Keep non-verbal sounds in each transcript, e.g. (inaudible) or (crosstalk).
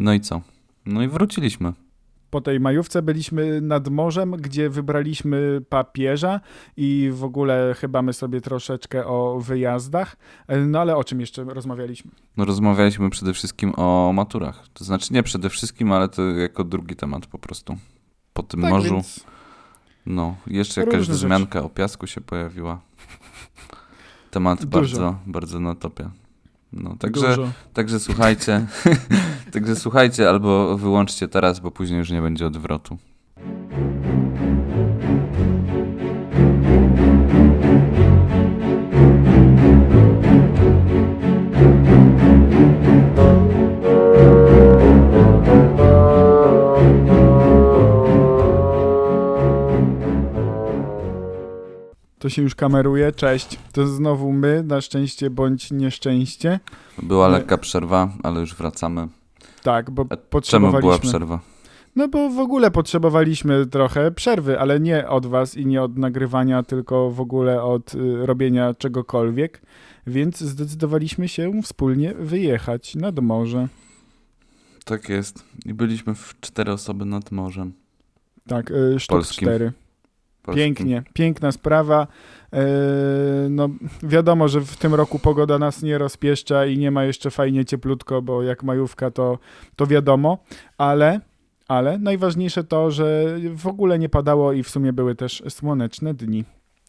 No i co? No i wróciliśmy. Po tej majówce byliśmy nad morzem, gdzie wybraliśmy papieża i w ogóle chyba my sobie troszeczkę o wyjazdach. No ale o czym jeszcze rozmawialiśmy? No rozmawialiśmy przede wszystkim o maturach. To znaczy nie przede wszystkim, ale to jako drugi temat po prostu. Po tym Tak, morzu. więc No, jeszcze jakaś wzmianka o piasku się pojawiła. (laughs) Temat Dużo. bardzo, bardzo na topie. No, także, dużo. także słuchajcie. (laughs) także słuchajcie albo wyłączcie teraz, bo później już nie będzie odwrotu. To się już kameruje. Cześć. To znowu my, na szczęście bądź nieszczęście. Była lekka przerwa, ale już wracamy. Tak, bo A Czemu potrzebowaliśmy. była przerwa? No bo w ogóle potrzebowaliśmy trochę przerwy, ale nie od was i nie od nagrywania, tylko w ogóle od y, robienia czegokolwiek. Więc zdecydowaliśmy się wspólnie wyjechać nad morze. Tak jest. I byliśmy w cztery osoby nad morzem. Tak, y, sztuk Polskim. cztery. Pięknie, piękna sprawa. E, no, wiadomo, że w tym roku pogoda nas nie rozpieszcza i nie ma jeszcze fajnie cieplutko, bo jak majówka to, to wiadomo, ale, ale najważniejsze to, że w ogóle nie padało i w sumie były też słoneczne dni.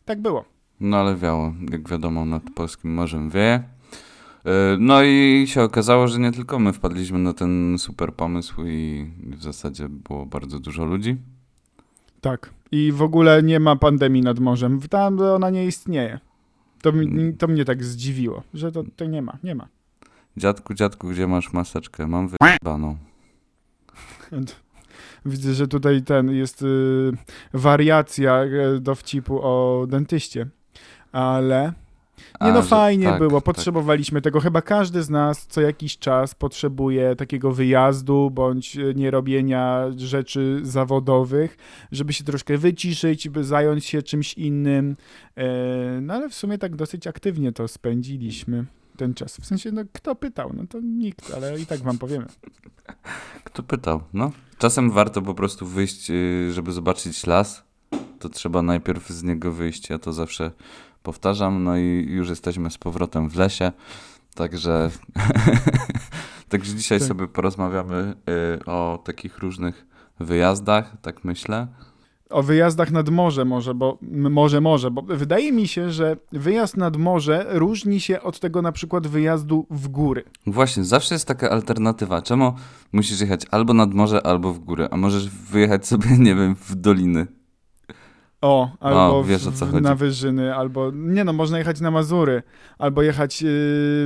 Tak było. No ale wiało, jak wiadomo, nad polskim morzem wieje. Yy, No i się okazało, że nie tylko my wpadliśmy na ten super pomysł i w zasadzie było bardzo dużo ludzi. Tak. I w ogóle nie ma pandemii nad morzem. Tam ona nie istnieje. To, mi- Mm. to mnie tak zdziwiło, że to, to nie ma, nie ma. Dziadku, dziadku, gdzie masz maseczkę? Mam wyjebaną. (laughs) Widzę, że tutaj ten jest y, wariacja y, dowcipu o dentyście. Ale nie A, no że- fajnie tak, było, tak. potrzebowaliśmy tego. Chyba każdy z nas co jakiś czas potrzebuje takiego wyjazdu bądź y, nie robienia rzeczy zawodowych, żeby się troszkę wyciszyć, by zająć się czymś innym. E, No ale w sumie tak dosyć aktywnie to spędziliśmy ten czas. W sensie, no kto pytał? No to nikt, ale i tak wam powiemy. (laughs) Kto pytał? No. Czasem warto po prostu wyjść, yy, żeby zobaczyć las. To trzeba najpierw z niego wyjść. Ja to zawsze powtarzam. No i już jesteśmy z powrotem w lesie. Także, (laughs) Także dzisiaj Tak. sobie porozmawiamy yy, o takich różnych wyjazdach, tak myślę. O wyjazdach nad morze może, bo może, może, bo wydaje mi się, że wyjazd nad morze różni się od tego na przykład wyjazdu w góry. Właśnie, zawsze jest taka alternatywa. Czemu musisz jechać albo nad morze, albo w górę, a możesz wyjechać sobie, (laughs) nie wiem, w doliny. O, albo wiesz, o co w- na Wyżyny, albo nie no, można jechać na Mazury, albo jechać yy,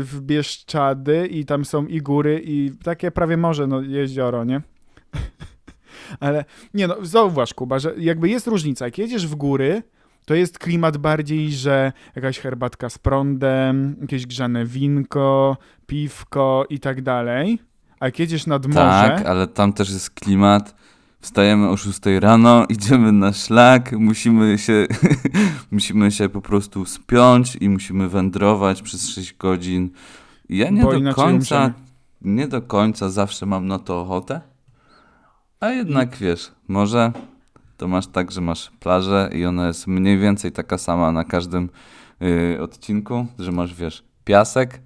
w Bieszczady i tam są i góry i takie prawie morze, no jezioro, nie? (laughs) Ale nie no, zauważ Kuba, że jakby jest różnica, jak jedziesz w góry, to jest klimat bardziej, że jakaś herbatka z prądem, jakieś grzane winko, piwko i tak dalej. A jak jedziesz nad morze, Tak, ale tam też jest klimat. Wstajemy o 6 rano, (laughs) idziemy na szlak, musimy się, (laughs) musimy się po prostu spiąć i musimy wędrować przez 6 godzin. Ja nie bo do końca, umrzemy. nie do końca zawsze mam na to ochotę. A jednak wiesz, może to masz tak, że masz plażę i ona jest mniej więcej taka sama na każdym y, odcinku, że masz, wiesz, piasek.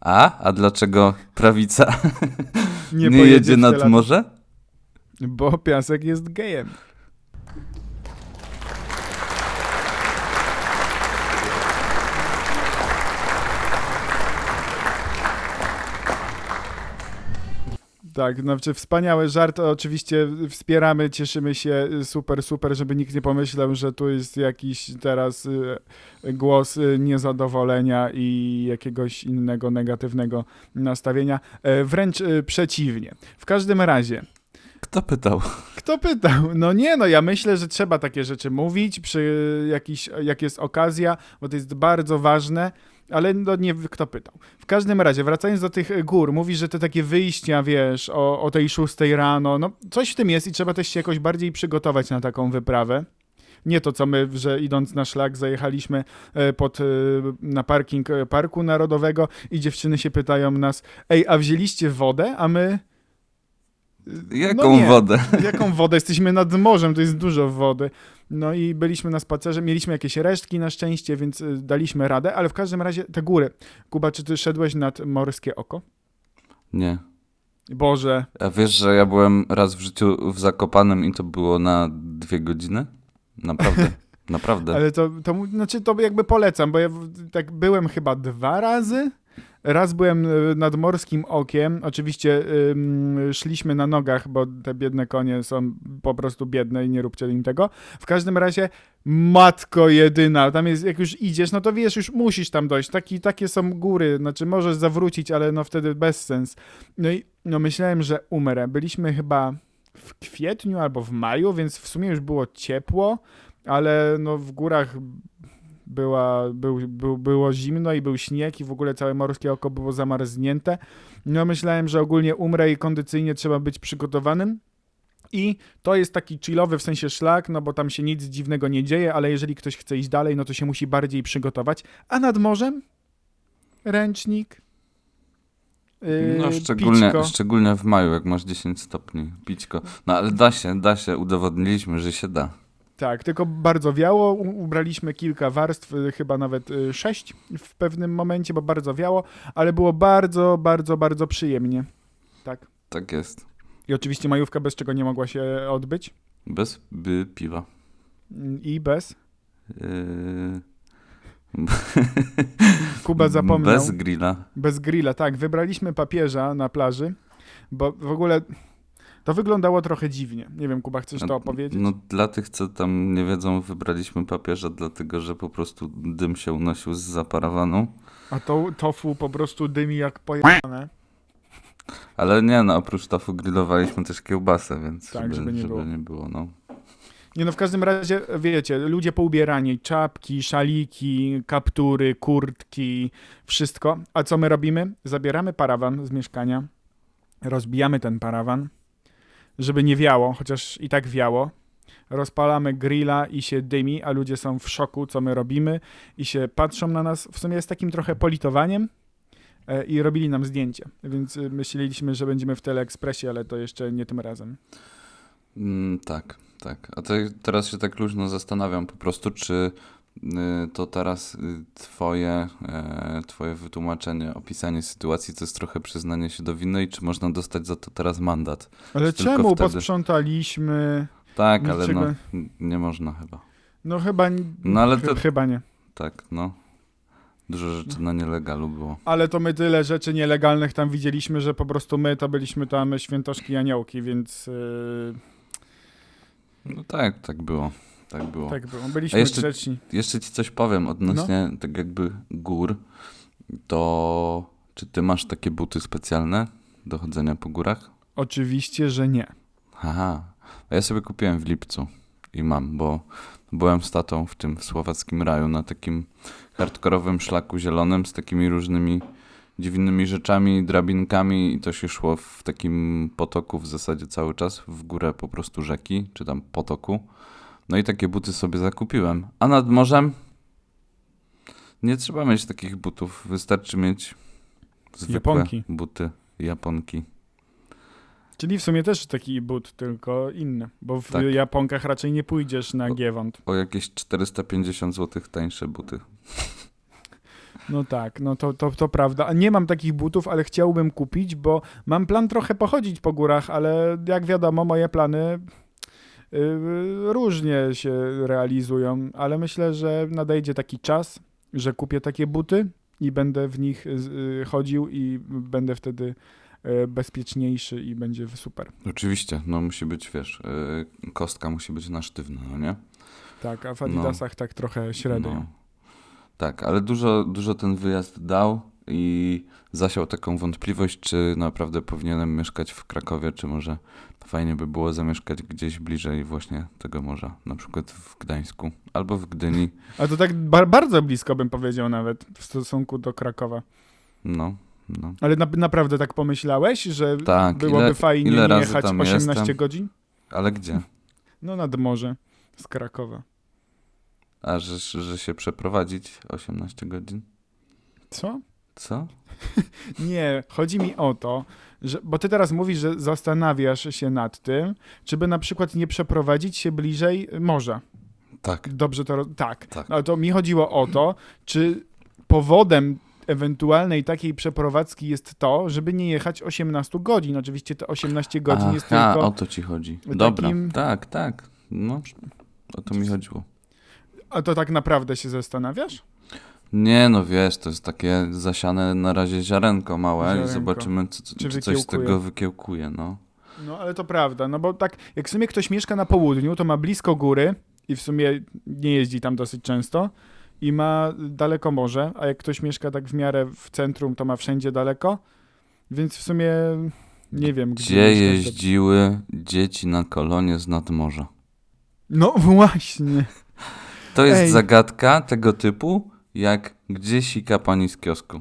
A? A dlaczego prawica (laughs) nie, pojedzie jedzie nad morze? Bo piasek jest gejem. Tak, znaczy wspaniały żart. Oczywiście wspieramy, cieszymy się, super, super, żeby nikt nie pomyślał, że tu jest jakiś teraz y, głos y, niezadowolenia i jakiegoś innego negatywnego nastawienia. E, Wręcz y, przeciwnie. W każdym razie, Kto pytał? kto pytał? No nie, no ja myślę, że trzeba takie rzeczy mówić przy jakiś, jak jest okazja, bo to jest bardzo ważne, ale no nie, kto pytał. W każdym razie, wracając do tych gór, mówisz, że te takie wyjścia, wiesz, o, o tej szóstej rano, no coś w tym jest i trzeba też się jakoś bardziej przygotować na taką wyprawę. Nie to, co my, że idąc na szlak zajechaliśmy e, pod, e, na parking e, Parku Narodowego i dziewczyny się pytają nas, ej, a wzięliście wodę? A my, Jaką no wodę? (laughs) Jaką wodę? Jesteśmy nad morzem, to jest dużo wody. No i byliśmy na spacerze, mieliśmy jakieś resztki na szczęście, więc y, daliśmy radę, ale w każdym razie te góry. Kuba, czy ty szedłeś nad Morskie Oko? Nie. Boże, A wiesz, że ja byłem raz w życiu w Zakopanem i to było na dwie godziny? Naprawdę. (laughs) Naprawdę. ale to, to, znaczy to jakby polecam, bo ja tak byłem chyba dwa razy. Raz byłem y, nad Morskim Okiem, oczywiście szliśmy na nogach, bo te biedne konie są po prostu biedne i nie róbcie im tego. W każdym razie, matko jedyna, tam jest, jak już idziesz, no to wiesz, już musisz tam dojść. Taki, takie są góry, znaczy możesz zawrócić, ale no wtedy bez sens. No i no myślałem, że umrę. Byliśmy chyba w kwietniu albo w maju, więc w sumie już było ciepło, ale no w górach była, był, był, było zimno i był śnieg i w ogóle całe morskie oko było zamarznięte. No myślałem, że ogólnie umrę i kondycyjnie trzeba być przygotowanym. I to jest taki chillowy w sensie szlak, no bo tam się nic dziwnego nie dzieje, ale jeżeli ktoś chce iść dalej, no to się musi bardziej przygotować. A nad morzem? Ręcznik. Yy, No szczególnie, pićko. szczególnie w maju, jak masz 10 stopni, pićko. No ale da się, da się, udowodniliśmy, że się da. Tak, tylko bardzo wiało. Ubraliśmy kilka warstw, y, chyba nawet y, sześć w pewnym momencie, bo bardzo wiało, ale było bardzo, bardzo, bardzo przyjemnie. Tak. Tak jest. I oczywiście majówka bez czego nie mogła się odbyć. Bez by piwa. I bez. Yy... Kuba (laughs) zapomniał. Bez grilla. Bez grilla, tak. Wybraliśmy papieża na plaży, bo w ogóle to wyglądało trochę dziwnie. Nie wiem, Kuba, chcesz to opowiedzieć? No dla tych, co tam nie wiedzą, wybraliśmy papieża, dlatego że po prostu dym się unosił z zaparawanu. A to tofu po prostu dymi jak pojechane. Ale nie, no oprócz tofu grillowaliśmy też kiełbasę, więc Tak, żeby, żeby nie było. nie było, no. Nie no, w każdym razie, wiecie, ludzie poubierani, czapki, szaliki, kaptury, kurtki, wszystko. A co my robimy? Zabieramy parawan z mieszkania, rozbijamy ten parawan, żeby nie wiało, chociaż i tak wiało. Rozpalamy grilla i się dymi, a ludzie są w szoku, co my robimy i się patrzą na nas. W sumie jest takim trochę politowaniem e, i robili nam zdjęcie. Więc y, myśleliśmy, że będziemy w Teleekspresie, ale to jeszcze nie tym razem. Mm, tak, tak. A to teraz się tak luźno zastanawiam po prostu, czy to teraz y, twoje, e, twoje wytłumaczenie, opisanie sytuacji to jest trochę przyznanie się do winy i czy można dostać za to teraz mandat? Ale Tylko czemu wtedy. posprzątaliśmy? Tak, ale no, nie można chyba. No chyba, No ale to- chyba nie. Tak, no. Dużo rzeczy na nielegalu było. Ale to my tyle rzeczy nielegalnych tam widzieliśmy, że po prostu my to byliśmy tam świętoszki i aniołki, więc yy, No tak, tak było. Tak było. tak było. Byliśmy A jeszcze- grzeczni. Jeszcze ci coś powiem odnośnie No. tak jakby gór. To czy ty masz takie buty specjalne do chodzenia po górach? Oczywiście, że nie. Aha. A ja sobie kupiłem w lipcu i mam, bo byłem z tatą w tym słowackim raju na takim hardkorowym szlaku zielonym z takimi różnymi dziwnymi rzeczami, drabinkami i to się szło w takim potoku w zasadzie cały czas, w górę po prostu rzeki, czy tam potoku. No i takie buty sobie zakupiłem. A nad morzem nie trzeba mieć takich butów, wystarczy mieć zwykłe Japonki. buty japonki. Czyli w sumie też taki but, tylko inny. Bo w Tak. Japonkach raczej nie pójdziesz na Giewont. O jakieś 450 zł tańsze buty. No tak, no to, to, to prawda. A nie mam takich butów, ale chciałbym kupić, bo mam plan trochę pochodzić po górach, ale jak wiadomo, moje plany różnie się realizują, ale myślę, że nadejdzie taki czas, że kupię takie buty i będę w nich yy, chodził i będę wtedy bezpieczniejszy i będzie super. Oczywiście, no musi być, wiesz, kostka musi być na sztywno, no nie? Tak, a w Adidasach tak trochę średnio. No. Tak, ale dużo, dużo ten wyjazd dał i zasiał taką wątpliwość, czy naprawdę powinienem mieszkać w Krakowie, czy może fajnie by było zamieszkać gdzieś bliżej właśnie tego morza, na przykład w Gdańsku albo w Gdyni. A to tak ba- bardzo blisko bym powiedział nawet w stosunku do Krakowa. No, no. Ale na, naprawdę tak pomyślałeś, że Tak, byłoby ile, fajnie ile nie jechać tam 18 jestem? godzin? Ale gdzie? No nad morze z Krakowa. A, że, że się przeprowadzić 18 godzin? Co? Co? (laughs) Nie, chodzi mi o to, że, bo ty teraz mówisz, że zastanawiasz się nad tym, czy by na przykład nie przeprowadzić się bliżej morza. Tak. Dobrze to. Tak. Tak. No to mi chodziło o to, czy powodem ewentualnej takiej przeprowadzki jest to, żeby nie jechać 18 godzin. Oczywiście te 18 godzin jest Aha, tylko. o to ci chodzi. Dobra, takim- tak, tak. No, o to mi chodziło. A to tak naprawdę się zastanawiasz? Nie, no wiesz, to jest takie zasiane na razie ziarenko małe Ziarenko. i zobaczymy, co, co, Czy czy, coś z tego wykiełkuje, no. No ale to prawda, no bo tak, jak w sumie ktoś mieszka na południu, to ma blisko góry i w sumie nie jeździ tam dosyć często i ma daleko morze, a jak ktoś mieszka tak w miarę w centrum, to ma wszędzie daleko, więc w sumie nie wiem, gdzie, Gdzie to- jeździły dzieci na kolonie z nadmorza? No właśnie. To jest Ej. zagadka tego typu, jak gdzie sika pani z kiosku.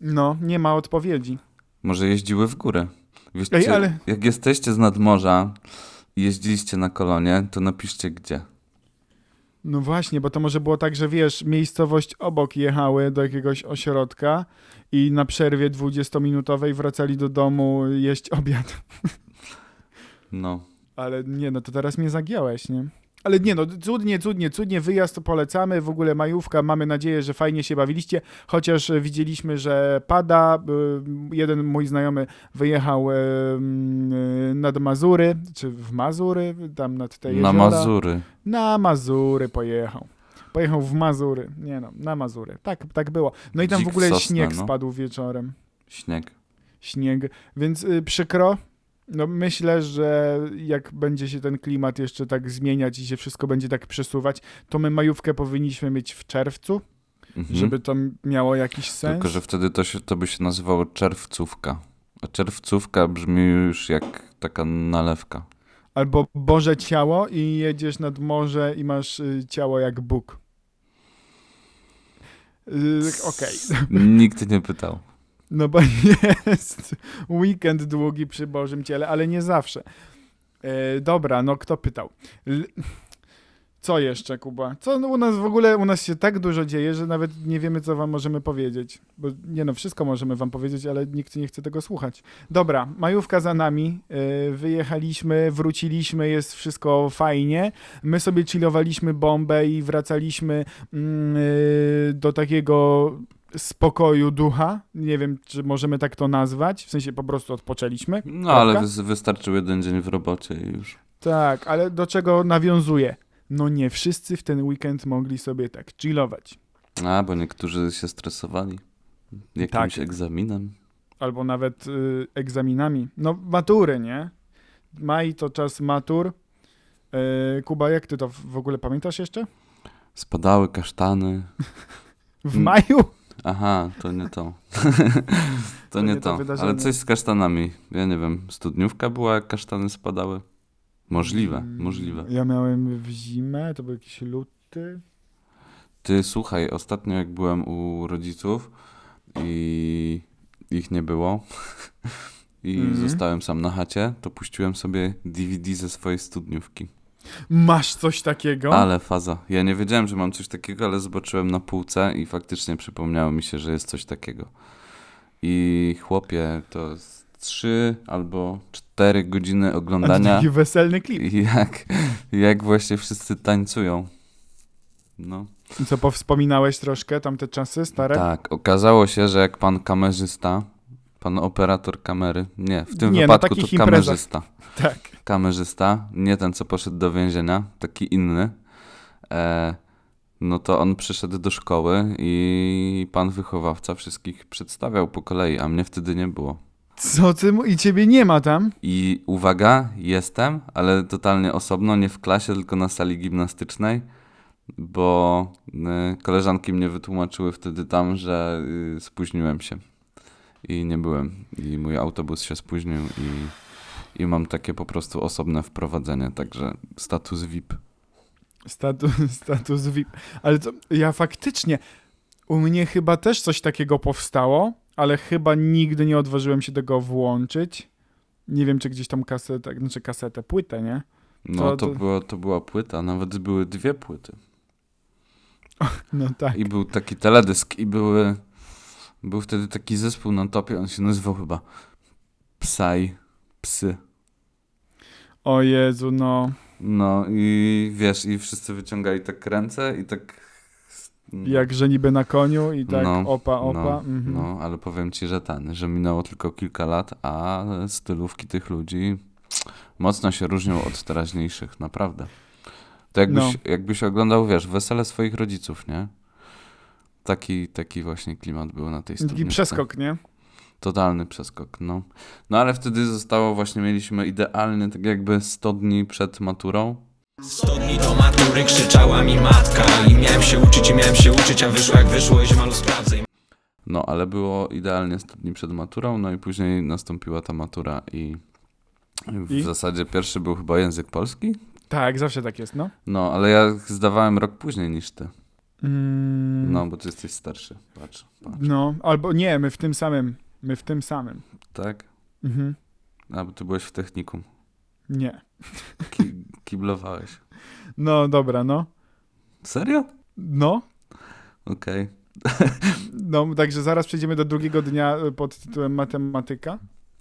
No, nie ma odpowiedzi. Może jeździły w górę. Ej, ale- Jak jesteście z nadmorza i jeździliście na kolonie, to napiszcie gdzie. No właśnie, bo to może było tak, że wiesz, miejscowość obok jechały do jakiegoś ośrodka i na przerwie 20-minutowej wracali do domu jeść obiad. (laughs) No. Ale nie, no to teraz mnie zagiąłeś, nie? Ale nie, no cudnie, cudnie, cudnie, wyjazd to polecamy, w ogóle majówka, mamy nadzieję, że fajnie się bawiliście, chociaż e, widzieliśmy, że pada, y, jeden mój znajomy wyjechał y, y, nad Mazury, czy w Mazury, tam nad te Na jeziora. Mazury. Na Mazury pojechał. Pojechał w Mazury, nie no, na Mazury, tak, tak było. No i tam w Dzik ogóle sosna, śnieg no. spadł wieczorem Śnieg. śnieg, więc y, przykro. No myślę, że jak będzie się ten klimat jeszcze tak zmieniać i się wszystko będzie tak przesuwać, to my majówkę powinniśmy mieć w czerwcu, Mhm. żeby to miało jakiś sens. Tylko, że wtedy to, się, to by się nazywało czerwcówka. A czerwcówka brzmi już jak taka nalewka. Albo Boże ciało i jedziesz nad morze i masz y, ciało jak Bóg. Y, Okej, Nikt nie pytał. No bo (laughs) jest weekend długi przy Bożym ciele, ale nie zawsze. E, dobra, no kto pytał? L co jeszcze, Kuba? Co u nas w ogóle, u nas się tak dużo dzieje, że nawet nie wiemy, co wam możemy powiedzieć. Bo nie no, wszystko możemy wam powiedzieć, ale nikt nie chce tego słuchać. Dobra, majówka za nami, e, wyjechaliśmy, wróciliśmy, jest wszystko fajnie. My sobie chillowaliśmy bombę i wracaliśmy e, do takiego spokoju ducha. Nie wiem, czy możemy tak to nazwać. W sensie po prostu odpoczęliśmy. No ale wys- wystarczył jeden dzień w robocie i już. Tak, ale do czego nawiązuje? No nie wszyscy w ten weekend mogli sobie tak chillować. A, bo niektórzy się stresowali jakimś Tak. egzaminem. Albo nawet y, egzaminami. No matury, nie? Maj to czas matur. Y, Kuba, jak ty to w ogóle pamiętasz jeszcze? Spadały kasztany. (laughs) W maju? Aha, to nie to. (laughs) to, nie, to to. Ale coś z kasztanami. Ja nie wiem, studniówka była, jak kasztany spadały? Możliwe, Mm, możliwe. Ja miałem w zimę, to był jakiś luty. Ty, słuchaj, ostatnio jak byłem u rodziców i ich nie było (laughs) i Mhm. zostałem sam na chacie, to puściłem sobie DVD ze swojej studniówki. Masz coś takiego? Ale faza. Ja nie wiedziałem, że mam coś takiego, ale zobaczyłem na półce i faktycznie przypomniało mi się, że jest coś takiego. I chłopie, to trzy albo cztery godziny A oglądania, taki weselny klip. (laughs) jak, jak właśnie wszyscy tańcują. No. I Co, powspominałeś troszkę tamte czasy stare? Tak, okazało się, że jak pan kamerzysta, pan operator kamery, nie, w tym Nie, wypadku to kamerzysta. (laughs) Tak. Kamerzysta, nie ten, co poszedł do więzienia, taki inny. E, no to on przyszedł do szkoły i pan wychowawca wszystkich przedstawiał po kolei, a mnie wtedy nie było. Co ty mu... I ciebie nie ma tam? I uwaga, jestem, ale totalnie osobno, nie w klasie, tylko na sali gimnastycznej, bo y, koleżanki mnie wytłumaczyły wtedy tam, że y, spóźniłem się i nie byłem. I mój autobus się spóźnił i, i mam takie po prostu osobne wprowadzenie, także status VIP. (laughs) Status, status VIP. Ale to ja faktycznie, u mnie chyba też coś takiego powstało, ale chyba nigdy nie odważyłem się tego włączyć. Nie wiem, czy gdzieś tam kasetę, znaczy kasetę, płytę, nie? No To- to, to- Była, to była płyta, nawet były dwie płyty. (laughs) No tak. I był taki teledysk i były Był wtedy taki zespół na topie, on się nazywał chyba Psy, Psy. O Jezu, no. No i wiesz, i wszyscy wyciągali tak ręce i tak... no, Jakże niby na koniu i tak No, opa, opa. No, mhm. no, ale powiem ci, że ten, że minęło tylko kilka lat, a stylówki tych ludzi mocno się różnią od teraźniejszych, naprawdę. To jakbyś, No. jakbyś oglądał, wiesz, wesele swoich rodziców, nie? Taki, taki właśnie klimat był na tej Taki studniówce. przeskok, nie? Totalny przeskok, no. No ale wtedy zostało właśnie, mieliśmy idealnie tak jakby 100 dni przed maturą. Sto dni do matury krzyczała mi matka I miałem się uczyć i miałem się uczyć, a wyszło jak wyszło i ziemalu sprawdzę No, ale było idealnie 100 dni przed maturą, no i później nastąpiła ta matura i w I? zasadzie pierwszy był chyba język polski. Tak, zawsze tak jest, no. No, ale ja zdawałem rok później niż ty. Mm, No, bo ty jesteś starszy. Patrz, patrz. No, albo nie, my w tym samym. My w tym samym. Tak? Mhm. A, bo ty byłeś w technikum. Nie. Ki kiblowałeś. No, dobra, no. Serio? No, Okej. no, także zaraz przejdziemy do drugiego dnia y, pod tytułem matematyka.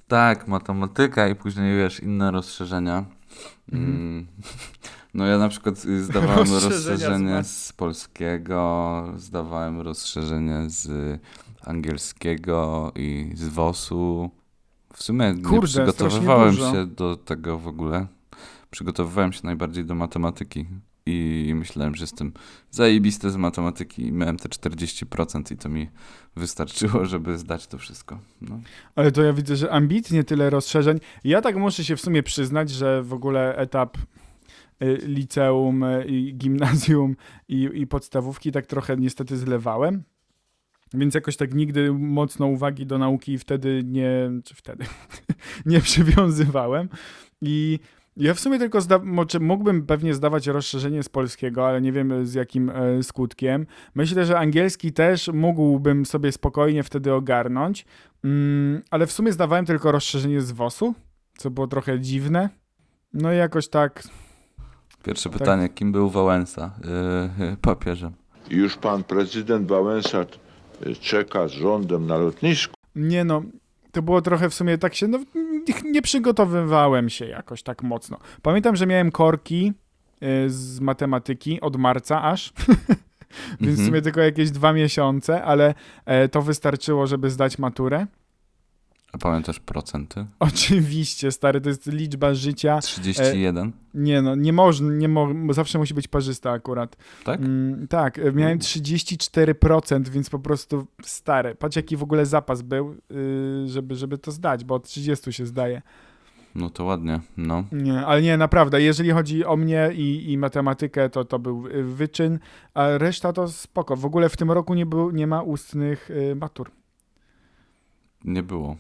Tak, matematyka i później, wiesz, inne rozszerzenia. Mhm. Mm. No ja na przykład y, zdawałem (laughs) Rozszerzenia rozszerzenie z polskiego, zdawałem rozszerzenie z angielskiego i z WOS-u. W sumie nie Kurde, przygotowywałem strasznie dużo. się do tego w ogóle. Przygotowywałem się najbardziej do matematyki i myślałem, że jestem zajebisty z matematyki i miałem te 40% i to mi wystarczyło, (laughs) żeby zdać to wszystko. No. Ale to ja widzę, że ambitnie tyle rozszerzeń. Ja tak muszę się w sumie przyznać, że w ogóle etap liceum y, i gimnazjum i, i podstawówki tak trochę niestety zlewałem. Więc jakoś tak nigdy mocno uwagi do nauki wtedy nie, czy wtedy, (laughs) nie przywiązywałem. I ja w sumie tylko zda, mógłbym pewnie zdawać rozszerzenie z polskiego, ale nie wiem z jakim e, skutkiem. Myślę, że angielski też mógłbym sobie spokojnie wtedy ogarnąć, mm, ale w sumie zdawałem tylko rozszerzenie z WOS-u, co było trochę dziwne. No i jakoś tak. Pierwsze pytanie, kim był Wałęsa? Yy, papieżem. Już pan prezydent Wałęsa y, czeka z rządem na lotnisku. Nie no, to było trochę w sumie tak się. No, nie przygotowywałem się jakoś tak mocno. Pamiętam, że miałem korki y, z matematyki od marca aż. (laughs) Więc w Mhm. sumie tylko jakieś dwa miesiące, ale e, to wystarczyło, żeby zdać maturę. A pamiętasz procenty? (laughs) Oczywiście, stary, to jest liczba życia. 31, Nie no, nie można, nie mo zawsze musi być parzysta akurat. tak? Mm, tak, e, miałem 34%, więc po prostu stary. Patrz jaki w ogóle zapas był, yy, żeby, żeby to zdać, bo od 30 się zdaje. No to ładnie, no. Nie, ale nie, naprawdę, jeżeli chodzi o mnie i, i matematykę, to to był y, wyczyn, a reszta to spoko. W ogóle w tym roku nie, był, nie ma ustnych y, matur. Nie było.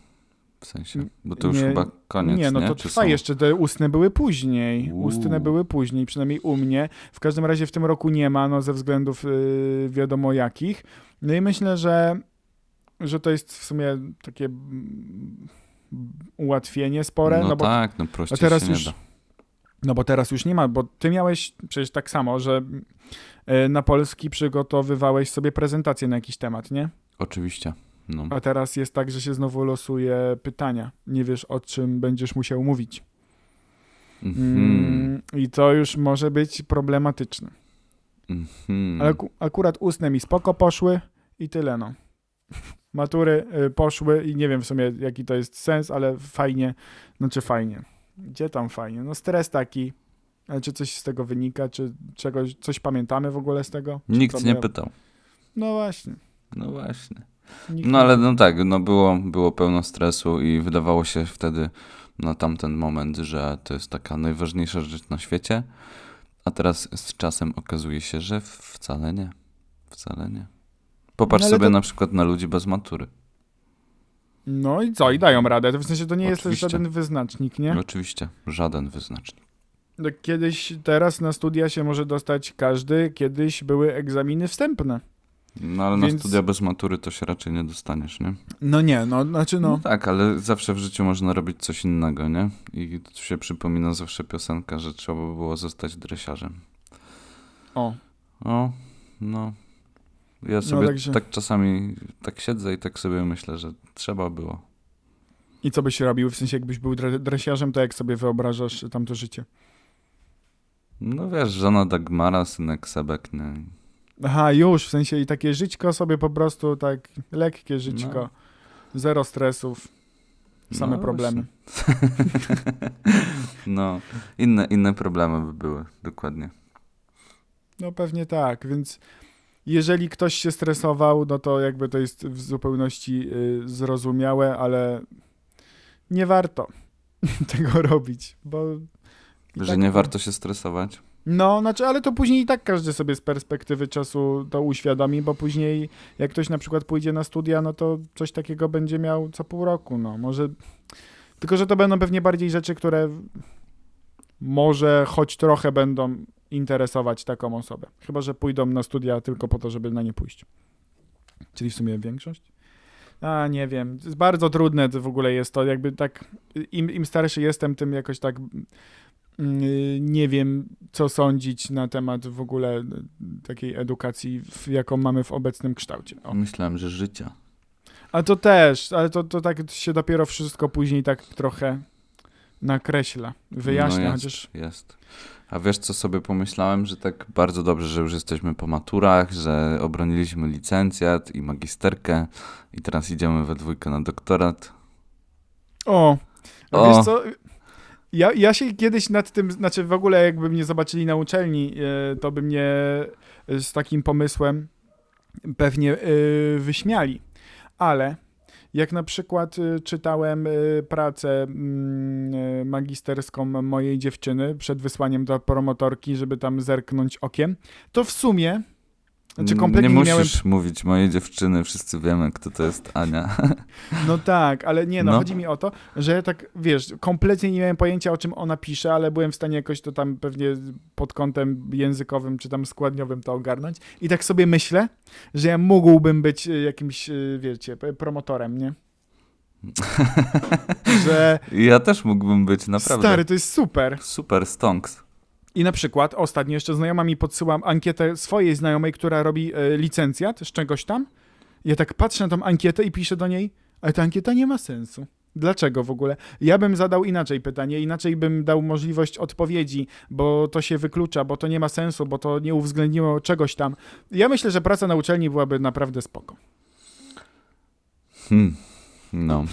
W sensie, bo to już Nie, chyba koniec, nie, no to Czy trwa są? jeszcze, te ustne były później. Uuu. Ustne były później, przynajmniej u mnie. W każdym razie w tym roku nie ma, no ze względów y, wiadomo jakich. No i myślę, że, że to jest w sumie takie mm, ułatwienie spore, No, no bo tak, no prościej a teraz się już- nie da. No bo teraz już nie ma, bo ty miałeś przecież tak samo, że e, na polski przygotowywałeś sobie prezentację na jakiś temat, nie? Oczywiście, no. A teraz jest tak, że się znowu losuje pytania. Nie wiesz o czym będziesz musiał mówić. Mhm. Mm, I to już może być problematyczne. Mhm. Ale aku- akurat ustne mi spoko poszły i tyle no. Matury y, poszły i nie wiem w sumie jaki to jest sens, ale fajnie, znaczy fajnie. Gdzie tam fajnie? No stres taki, ale czy coś z tego wynika, czy czegoś, coś pamiętamy w ogóle z tego? Nikt nie pytał. No właśnie. No właśnie. No ale no tak, no było, było pełno stresu i wydawało się wtedy na tamten moment, że to jest taka najważniejsza rzecz na świecie, a teraz z czasem okazuje się, że wcale nie. Wcale nie. Popatrz No sobie to- na przykład na ludzi bez matury. No i co? I dają radę. To w sensie to nie jest Oczywiście. żaden wyznacznik, nie? Oczywiście, żaden wyznacznik. No, Kiedyś, teraz na studia się może dostać każdy, kiedyś były egzaminy wstępne. No ale na Więc- studia bez matury to się raczej nie dostaniesz, nie? No nie, no znaczy No. no. tak, ale zawsze w życiu można robić coś innego, nie? I tu się przypomina zawsze piosenka, że trzeba by było zostać dresiarzem. O, O, no. Ja sobie także- tak czasami tak siedzę i tak sobie myślę, że trzeba było. I co byś robił? W sensie, jakbyś był dre- dresiarzem, to jak sobie wyobrażasz tamto życie? No wiesz, żona Dagmara, synek Sebek, nie? Aha, już, w sensie i takie żyćko sobie po prostu, tak lekkie żyćko. No. Zero stresów, same No problemy. (laughs) No, inne, inne problemy by były, dokładnie. No pewnie tak, więc jeżeli ktoś się stresował, no to jakby to jest w zupełności y, zrozumiałe, ale nie warto (laughs) tego robić, bo... Że tak- nie warto się stresować. No, znaczy, ale to później i tak każdy sobie z perspektywy czasu to uświadomi, bo później jak ktoś na przykład pójdzie na studia, no to coś takiego będzie miał co pół roku, no może... Tylko, że to będą pewnie bardziej rzeczy, które może choć trochę będą interesować taką osobę. Chyba, że pójdą na studia tylko po to, żeby na nie pójść. Czyli w sumie większość? A, nie wiem. Bardzo trudne w ogóle jest to, jakby tak, im, im starszy jestem, tym jakoś tak nie wiem, co sądzić na temat w ogóle y, takiej edukacji, jaką mamy w obecnym kształcie. O. Myślałem, że życia. A to też, ale to, to tak się dopiero wszystko później tak trochę nakreśla, wyjaśnia, no jest, chociaż... jest. A wiesz, co sobie pomyślałem, że tak bardzo dobrze, że już jesteśmy po maturach, że obroniliśmy licencjat i magisterkę i teraz idziemy we dwójkę na doktorat. O, O. wiesz co? Ja, ja się kiedyś nad tym, znaczy w ogóle jakby mnie zobaczyli na uczelni, e, to by mnie e, z takim pomysłem pewnie e, wyśmiali. Ale jak na przykład czytałem pracę mm, magisterską mojej dziewczyny przed wysłaniem do promotorki, żeby tam zerknąć okiem, to w sumie, znaczy kompletnie nie musisz miałem mówić mojej dziewczyny, wszyscy wiemy, kto to jest Ania. (laughs) No tak, ale nie, no, No. chodzi mi o to, że tak, wiesz, kompletnie nie miałem pojęcia, o czym ona pisze, ale byłem w stanie jakoś to tam pewnie pod kątem językowym czy tam składniowym to ogarnąć. I tak sobie myślę, że ja mógłbym być y, jakimś, y, wiecie, promotorem, nie? (laughs) że ja też mógłbym być, naprawdę. stary, to jest super. Super stonks. I na przykład ostatnio jeszcze znajoma mi podsyłam ankietę swojej znajomej, która robi e, licencjat z czegoś tam. Ja tak patrzę na tą ankietę i piszę do niej, ale ta ankieta nie ma sensu. Dlaczego w ogóle? Ja bym zadał inaczej pytanie, inaczej bym dał możliwość odpowiedzi, bo to się wyklucza, bo to nie ma sensu, bo to nie uwzględniło czegoś tam. Ja myślę, że praca na uczelni byłaby naprawdę spoko. Hmm. No.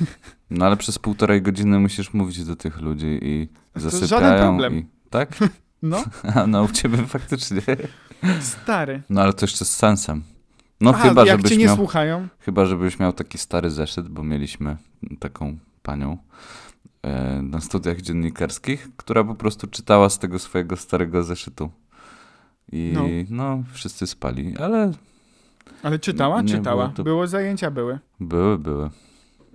no ale przez półtorej godziny musisz mówić do tych ludzi i To żaden zasypiają. problem. I... Tak? (laughs) No, (laughs) A no u ciebie faktycznie. stary. No ale to jeszcze z sensem. No Aha, chyba, jak żebyś cię nie miał, słuchają, chyba, żebyś miał taki stary zeszyt, bo mieliśmy taką panią e, na studiach dziennikarskich, która po prostu czytała z tego swojego starego zeszytu. I No. no, wszyscy spali, ale ale czytała? Nie czytała. było to- Było zajęcia, były. były, były.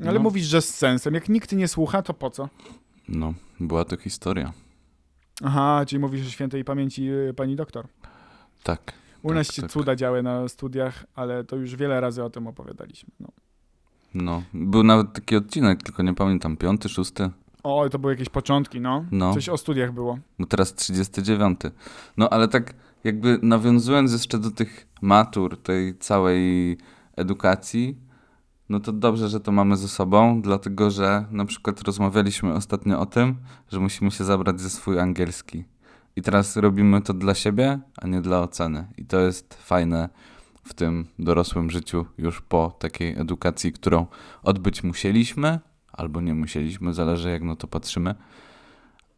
Ale No. mówisz, że z sensem. Jak nikt nie słucha, to po co? No, była to historia. Aha, czyli mówisz o świętej pamięci y, pani doktor. Tak. U Tak, nas się tak. cuda działy na studiach, ale to już wiele razy o tym opowiadaliśmy. No. No, był nawet taki odcinek, tylko nie pamiętam, piąty, szósty, O, to były jakieś początki, no. No. Coś o studiach było. bo teraz 39. No, ale tak jakby nawiązując jeszcze do tych matur, tej całej edukacji, no to dobrze, że to mamy ze sobą, dlatego że na przykład rozmawialiśmy ostatnio o tym, że musimy się zabrać ze swój angielski. I teraz robimy to dla siebie, a nie dla oceny. I to jest fajne w tym dorosłym życiu, już po takiej edukacji, którą odbyć musieliśmy, albo nie musieliśmy, zależy jak na to patrzymy.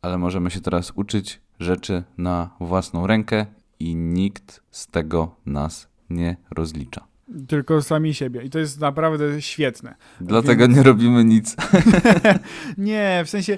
Ale możemy się teraz uczyć rzeczy na własną rękę i nikt z tego nas nie rozlicza. Tylko sami siebie. I to jest naprawdę świetne. Dlatego Więc- nie robimy nic. (laughs) Nie, w sensie,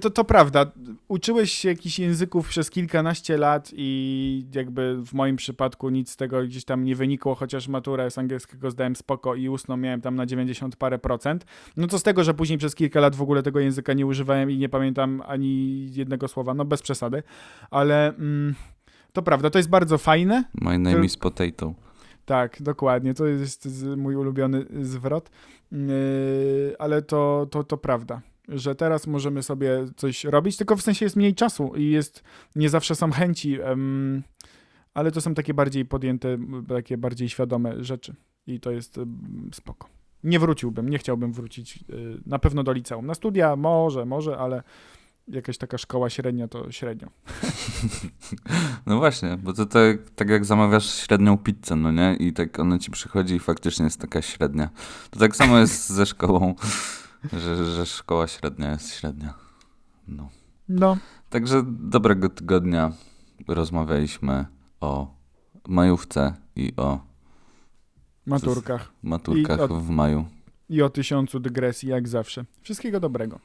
to, to prawda. Uczyłeś się jakichś języków przez kilkanaście lat i jakby w moim przypadku nic z tego gdzieś tam nie wynikło, chociaż maturę z angielskiego zdałem spoko i ustną miałem tam na 90 parę procent. No to z tego, że później przez kilka lat w ogóle tego języka nie używałem i nie pamiętam ani jednego słowa, no bez przesady, ale mm, to prawda, to jest bardzo fajne. My name To- is potato. Tak, dokładnie. To jest mój ulubiony zwrot. Yy, ale to, to, to prawda, że teraz możemy sobie coś robić, tylko w sensie jest mniej czasu i jest, nie zawsze są chęci. ale to są takie bardziej podjęte, takie bardziej świadome rzeczy i to jest spoko. Nie wróciłbym, nie chciałbym wrócić y, na pewno do liceum. Na studia może, może, ale jakaś taka szkoła średnia to średnio. (laughs) No właśnie, bo to tak, tak jak zamawiasz średnią pizzę, no nie? I tak ona ci przychodzi i faktycznie jest taka średnia. To tak samo jest (laughs) ze szkołą, że, że szkoła średnia jest średnia. No. No, Także dobrego tygodnia rozmawialiśmy o majówce i o maturkach maturkach o- w maju. i o tysiącu dygresji jak zawsze. Wszystkiego dobrego.